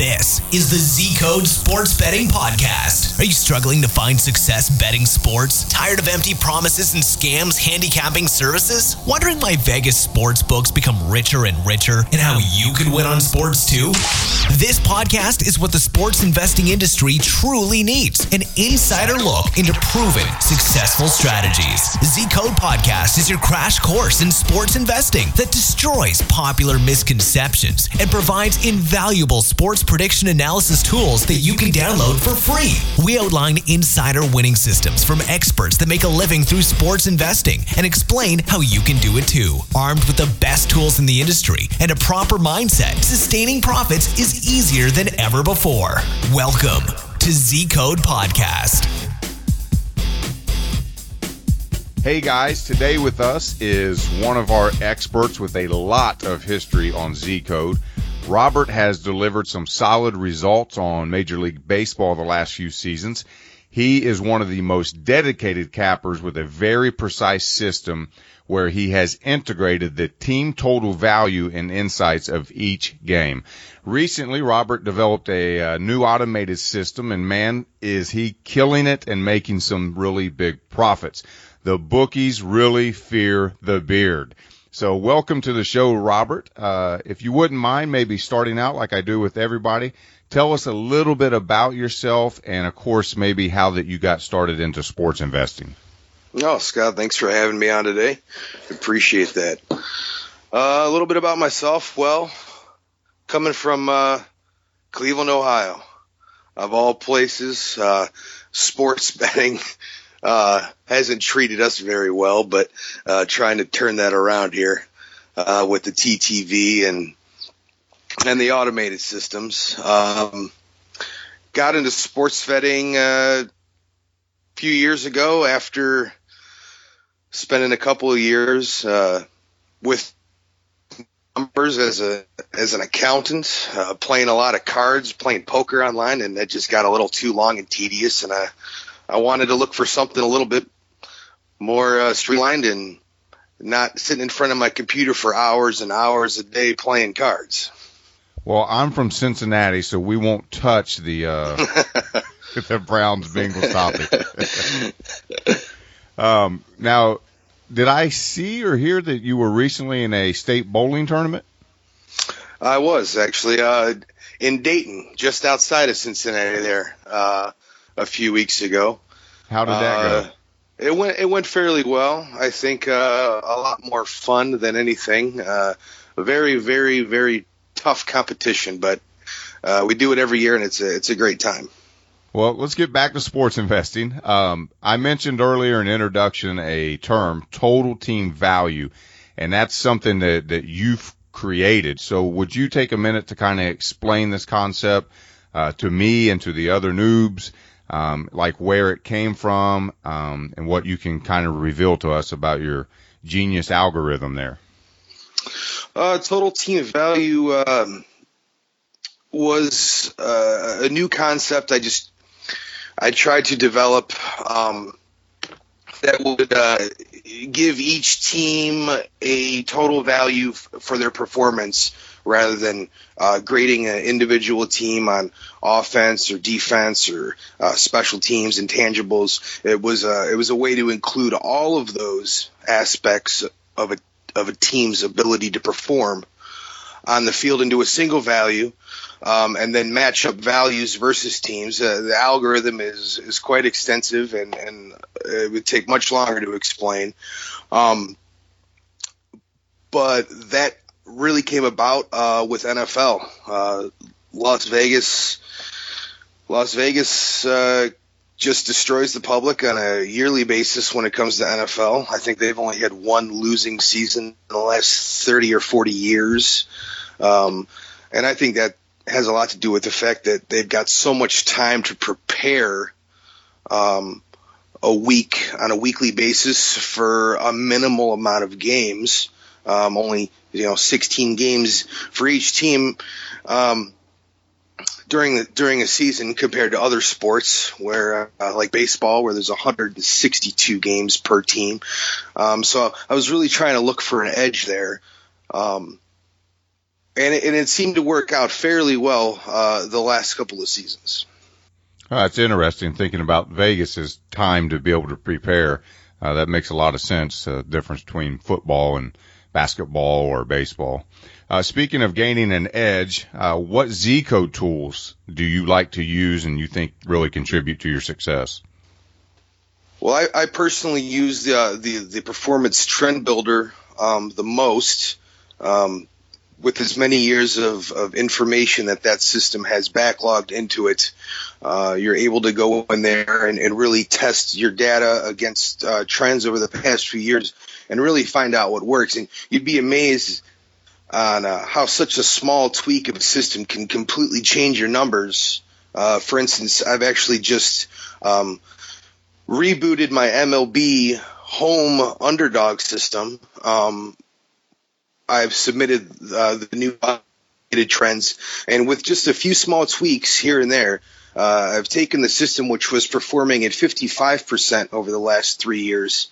This is the Z Code Sports Betting Podcast. Are you struggling to find success betting sports? Tired of empty promises and scams handicapping services? Wondering why Vegas sports books become richer and richer and how you can win on sports too? This podcast is what the sports investing industry truly needs an insider look into proven successful strategies. Z Code Podcast is your crash course in sports investing that destroys popular misconceptions and provides invaluable sports prediction analysis tools that you can download for free. We outline insider winning systems from experts that make a living through sports investing and explain how you can do it too. Armed with the best tools in the industry and a proper mindset, sustaining profits is easier than ever before. Welcome to Z Code Podcast. Hey guys, today with us is one of our experts with a lot of history on Z Code. Robert has delivered some solid results on Major League Baseball the last few seasons. He is one of the most dedicated cappers with a very precise system where he has integrated the team total value and insights of each game. Recently, Robert developed a, uh, new automated system and man, is he killing it and making some really big profits. The bookies really fear the beard. So welcome to the show, Robert. Uh, if you wouldn't mind maybe starting out like I do with everybody, tell us a little bit about yourself and of course maybe how that you got started into sports investing. Oh, Scott, thanks for having me on today. Appreciate that. Uh, a little bit about myself. Well, coming from uh, Cleveland, Ohio, of all places, uh, sports betting uh, hasn't treated us very well, but uh, trying to turn that around here uh, with the TTV and and the automated systems. Um, got into sports betting uh, a few years ago after spending a couple of years uh, with numbers as a as an accountant, uh, playing a lot of cards, playing poker online, and that just got a little too long and tedious, and I I wanted to look for something a little bit more uh, streamlined and not sitting in front of my computer for hours and hours a day playing cards. Well, I'm from Cincinnati, so we won't touch the uh, the Browns Bengals topic. um, now, did I see or hear that you were recently in a state bowling tournament? I was actually uh, in Dayton, just outside of Cincinnati. There, uh, a few weeks ago. How did that Uh, go? It went it went fairly well. I think uh, a lot more fun than anything. Uh, very very very tough competition, but uh, we do it every year and it's a it's a great time. Well, let's get back to sports investing. Um, I mentioned earlier in introduction a term, total team value, and that's something that, that you've created. So would you take a minute to kind of explain this concept, uh, to me and to the other noobs, um, like where it came from, um, and what you can kind of reveal to us about your genius algorithm there? Uh, total team value um, was uh, a new concept. I just I tried to develop um, that would uh, give each team a total value f- for their performance rather than uh, grading an individual team on offense or defense or uh, special teams intangibles. It was a, it was a way to include all of those aspects of a of a team's ability to perform on the field into a single value, um, and then match up values versus teams. Uh, the algorithm is is quite extensive, and and it would take much longer to explain. Um, but that really came about uh, with NFL. Uh, Las Vegas, Las Vegas uh, just destroys the public on a yearly basis when it comes to NFL. I think they've only had one losing season in the last 30 or 40 years. Um, and I think that has a lot to do with the fact that they've got so much time to prepare um, a week on a weekly basis for a minimal amount of games. Um, only you know 16 games for each team. Um, during the during a season compared to other sports where uh, like baseball where there's 162 games per team um, so I was really trying to look for an edge there um, and it, and it seemed to work out fairly well uh, the last couple of seasons. Uh, it's interesting thinking about Vegas's time to be able to prepare. Uh, that makes a lot of sense. The uh, difference between football and basketball or baseball. Uh, speaking of gaining an edge, uh, what Z code tools do you like to use and you think really contribute to your success? Well, I, I personally use the, the, the performance trend builder um, the most. Um, with as many years of, of information that that system has backlogged into it, uh, you're able to go in there and, and really test your data against uh, trends over the past few years and really find out what works. And you'd be amazed on uh, how such a small tweak of a system can completely change your numbers. Uh, for instance, I've actually just um, rebooted my MLB home underdog system. Um, I've submitted uh, the new updated trends, and with just a few small tweaks here and there, uh, I've taken the system which was performing at 55% over the last three years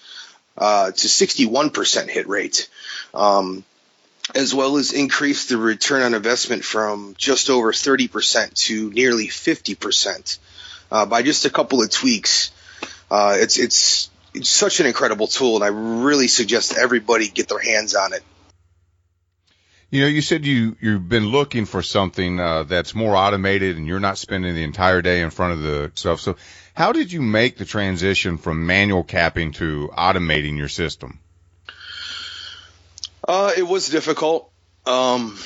uh, to 61% hit rate, um, as well as increased the return on investment from just over 30% to nearly 50% uh, by just a couple of tweaks. Uh, it's it's it's such an incredible tool, and I really suggest everybody get their hands on it. You know, you said you you've been looking for something uh, that's more automated, and you're not spending the entire day in front of the stuff. So, how did you make the transition from manual capping to automating your system? Uh, it was difficult. Um,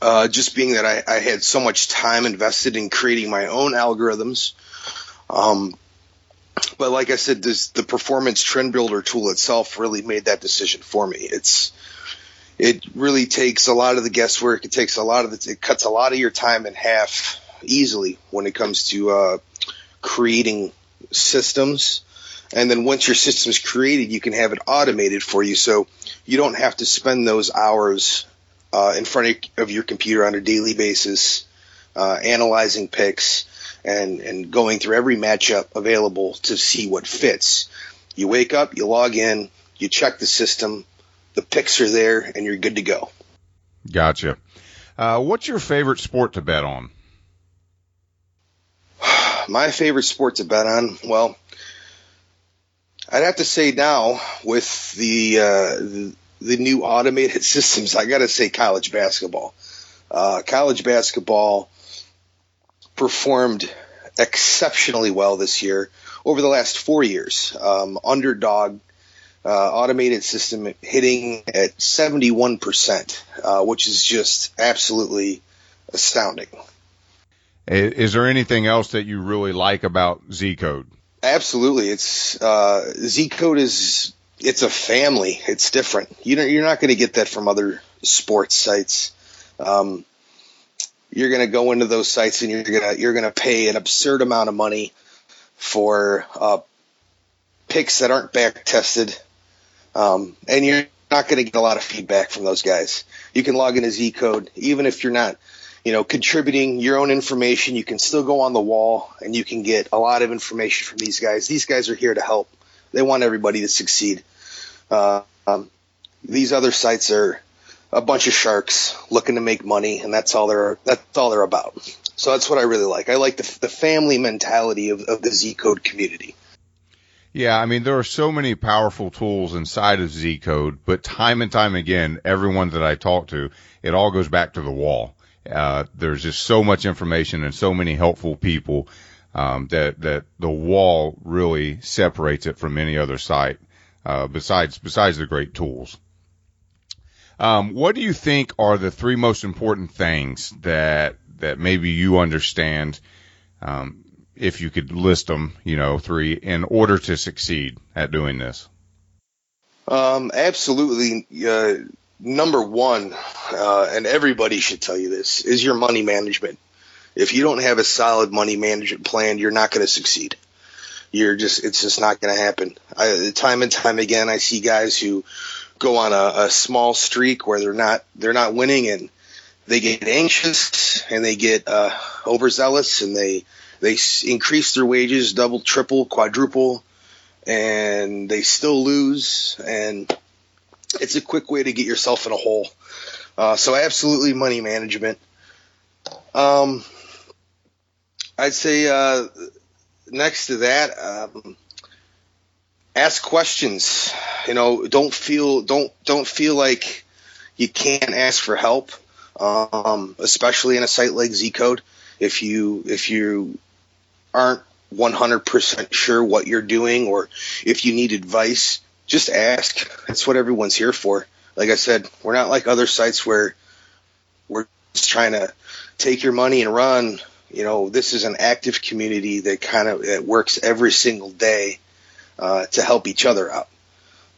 uh, just being that I, I, had so much time invested in creating my own algorithms. Um, but like I said, this, the performance trend builder tool itself really made that decision for me. It's it really takes a lot of the guesswork. It takes a lot of the, it cuts a lot of your time in half easily when it comes to uh, creating systems. And then once your system's created, you can have it automated for you. So you don't have to spend those hours uh, in front of your computer on a daily basis, uh, analyzing picks and, and going through every matchup available to see what fits. You wake up, you log in, you check the system, the picks are there, and you're good to go. Gotcha. Uh, what's your favorite sport to bet on? My favorite sport to bet on, well, I'd have to say now with the uh, the, the, new automated systems, I got to say college basketball. Uh, college basketball performed exceptionally well this year over the last four years. Um, underdog uh, automated system hitting at 71%, uh, which is just absolutely astounding. Is there anything else that you really like about Z Code? Absolutely. It's uh, Z Code is it's a family. It's different. You know, you're not going to get that from other sports sites. Um, you're going to go into those sites and you're going to you're going to pay an absurd amount of money for uh, picks that aren't back tested um, and you're not going to get a lot of feedback from those guys. You can log in a Z code, even if you're not, you know, contributing your own information. You can still go on the wall and you can get a lot of information from these guys. These guys are here to help. They want everybody to succeed. Uh, um, these other sites are a bunch of sharks looking to make money, and that's all they're that's all they're about. So that's what I really like. I like the, the family mentality of, of the Z Code community. Yeah, I mean, there are so many powerful tools inside of Z code, but time and time again, everyone that I talk to, it all goes back to the wall. Uh, there's just so much information and so many helpful people, um, that, that the wall really separates it from any other site, uh, besides, besides the great tools. Um, what do you think are the three most important things that, that maybe you understand, um, if you could list them, you know, three in order to succeed at doing this? Um, absolutely. Uh, number one, uh, and everybody should tell you this, is your money management. If you don't have a solid money management plan, you're not going to succeed. You're just, it's just not going to happen. I, time and time again, I see guys who go on a, a small streak where they're not, they're not winning and they get anxious and they get, uh, overzealous and they, they increase their wages double, triple, quadruple, and they still lose. And it's a quick way to get yourself in a hole. Uh, so absolutely money management. Um, I'd say uh, next to that, um, ask questions. You know, don't feel don't don't feel like you can't ask for help, um, especially in a site like Zcode. If you if you aren't 100% sure what you're doing, or if you need advice, just ask. That's what everyone's here for. Like I said, we're not like other sites where we're just trying to take your money and run. You know, this is an active community that kind of that works every single day uh, to help each other out.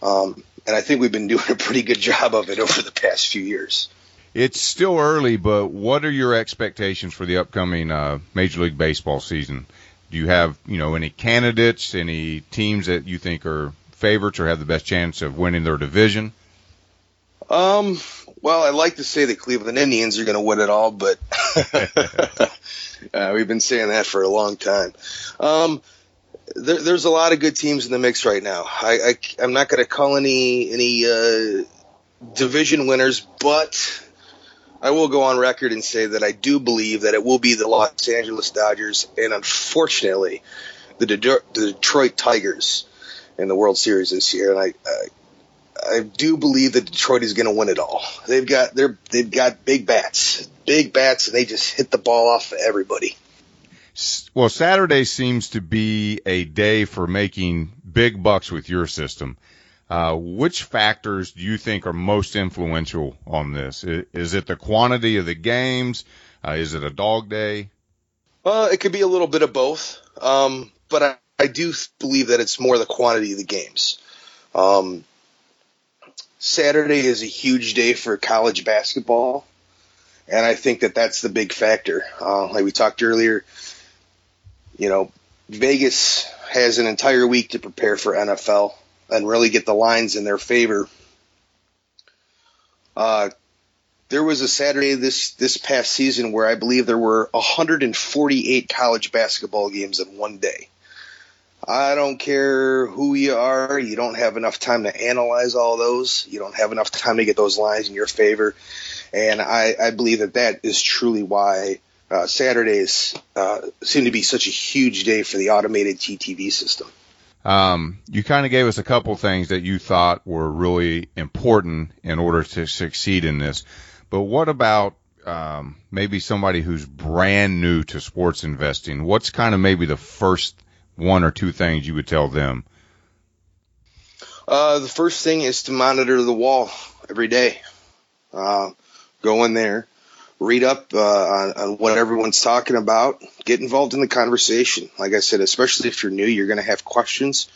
Um, and I think we've been doing a pretty good job of it over the past few years. It's still early, but what are your expectations for the upcoming uh, Major League Baseball season? Do you have, you know, any candidates, any teams that you think are favorites or have the best chance of winning their division? Um, well, I'd like to say the Cleveland Indians are going to win it all, but uh, we've been saying that for a long time. Um, there, there's a lot of good teams in the mix right now. I, I am not going to call any any uh, division winners, but I will go on record and say that I do believe that it will be the Los Angeles Dodgers and unfortunately the, De- the Detroit Tigers in the World Series this year. And I, I, I do believe that Detroit is going to win it all. They've got they're they've got big bats, big bats, and they just hit the ball off of everybody. Well, Saturday seems to be a day for making big bucks with your system. Uh, which factors do you think are most influential on this? Is it the quantity of the games? Uh, is it a dog day? Uh, it could be a little bit of both. Um, but I, I, do believe that it's more the quantity of the games. Um, Saturday is a huge day for college basketball. And I think that that's the big factor. Uh, like we talked earlier, you know, Vegas has an entire week to prepare for NFL and really get the lines in their favor. Uh, there was a Saturday this this past season where I believe there were 148 college basketball games in one day. I don't care who you are, you don't have enough time to analyze all those. You don't have enough time to get those lines in your favor, and I, I believe that that is truly why uh, Saturdays uh, seem to be such a huge day for the automated TTV system. Um, you kind of gave us a couple things that you thought were really important in order to succeed in this. But what about um, maybe somebody who's brand new to sports investing? What's kind of maybe the first one or two things you would tell them? Uh, the first thing is to monitor the wall every day. Uh, go in there, read up uh, on, on, what everyone's talking about, get involved in the conversation. Like I said, especially if you're new, you're going to have questions.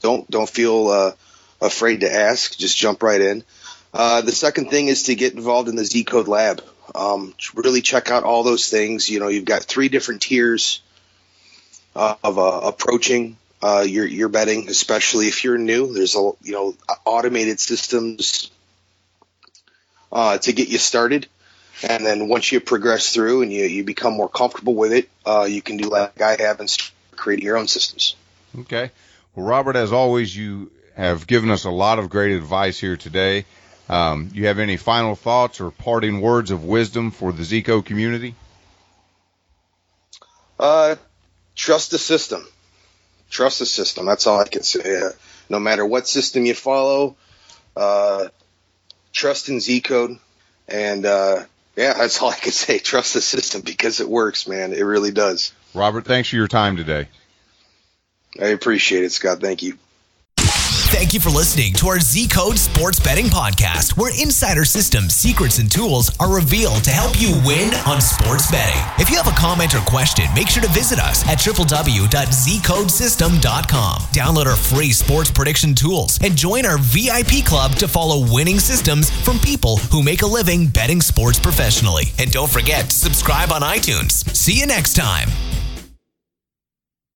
Don't don't feel uh, afraid to ask. Just jump right in. Uh, the second thing is to get involved in the Z Code Lab. Um, really check out all those things. You know, you've got three different tiers uh, of uh, approaching uh, your your betting, especially if you're new. There's a you know automated systems to get you started and then once you progress through and you, you become more comfortable with it, uh, you can do like I have and create your own systems. Okay. Well, Robert, as always, you have given us a lot of great advice here today. Um, you have any final thoughts or parting words of wisdom for the Z Code community? Uh, trust the system. Trust the system. That's all I can say. Uh, no matter what system you follow, uh, trust in Z code and uh, yeah, that's all I can say. Trust the system because it works, man. It really does. Robert, thanks for your time today. I appreciate it, Scott. Thank you. Thank you for listening to our Z Code Sports Betting Podcast, where insider systems, secrets, and tools are revealed to help you win on sports betting. If you have a comment or question, make sure to visit us at www.zcodesystem.com. Download our free sports prediction tools and join our VIP club to follow winning systems from people who make a living betting sports professionally. And don't forget to subscribe on iTunes. See you next time.